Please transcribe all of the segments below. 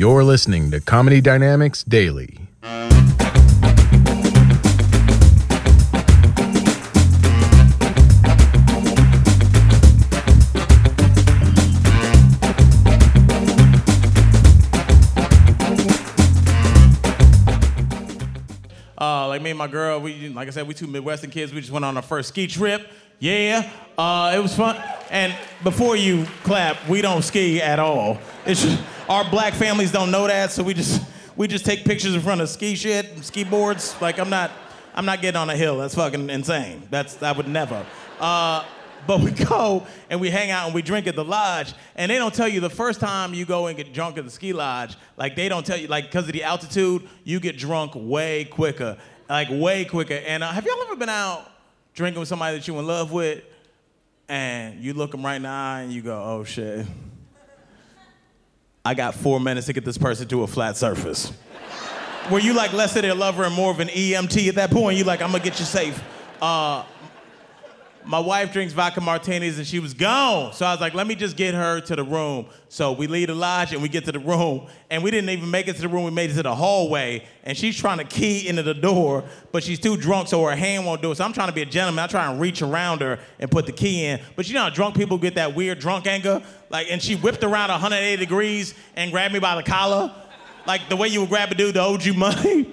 You're listening to Comedy Dynamics Daily. Uh, like me and my girl, we like I said, we two Midwestern kids. We just went on our first ski trip. Yeah, uh, it was fun. And before you clap, we don't ski at all. It's just, our black families don't know that, so we just we just take pictures in front of ski shit, ski boards. Like I'm not I'm not getting on a hill. That's fucking insane. That's I would never. Uh, but we go and we hang out and we drink at the lodge, and they don't tell you the first time you go and get drunk at the ski lodge. Like they don't tell you, like because of the altitude, you get drunk way quicker, like way quicker. And uh, have y'all ever been out drinking with somebody that you in love with, and you look them right in the eye and you go, "Oh shit, I got four minutes to get this person to a flat surface." Were you like less of their lover and more of an EMT at that point? You like, I'm gonna get you safe. Uh, my wife drinks vodka martinis and she was gone. So I was like, let me just get her to the room. So we leave the lodge and we get to the room. And we didn't even make it to the room, we made it to the hallway. And she's trying to key into the door, but she's too drunk, so her hand won't do it. So I'm trying to be a gentleman. I try and reach around her and put the key in. But you know how drunk people get that weird drunk anger? Like, and she whipped around 180 degrees and grabbed me by the collar. Like the way you would grab a dude that owed you money.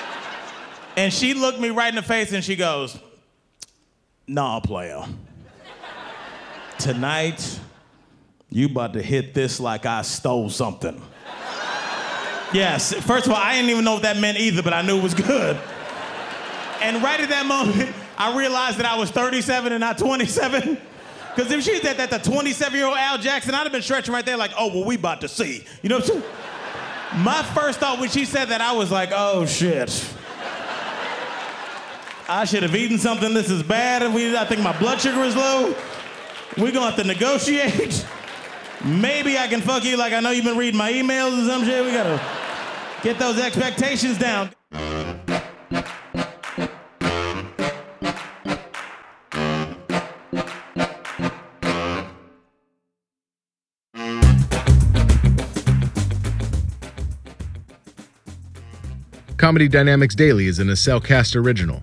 and she looked me right in the face and she goes, Nah, player. Tonight, you about to hit this like I stole something. Yes, first of all, I didn't even know what that meant either, but I knew it was good. And right at that moment, I realized that I was 37 and not 27. Because if she said that to 27 year old Al Jackson, I'd have been stretching right there like, oh, well, we about to see. You know what I'm saying? My first thought when she said that, I was like, oh shit. I should have eaten something. This is bad. We, I think my blood sugar is low. We're gonna have to negotiate. Maybe I can fuck you like I know you've been reading my emails or some shit. We gotta get those expectations down. Comedy Dynamics Daily is an Acelcast original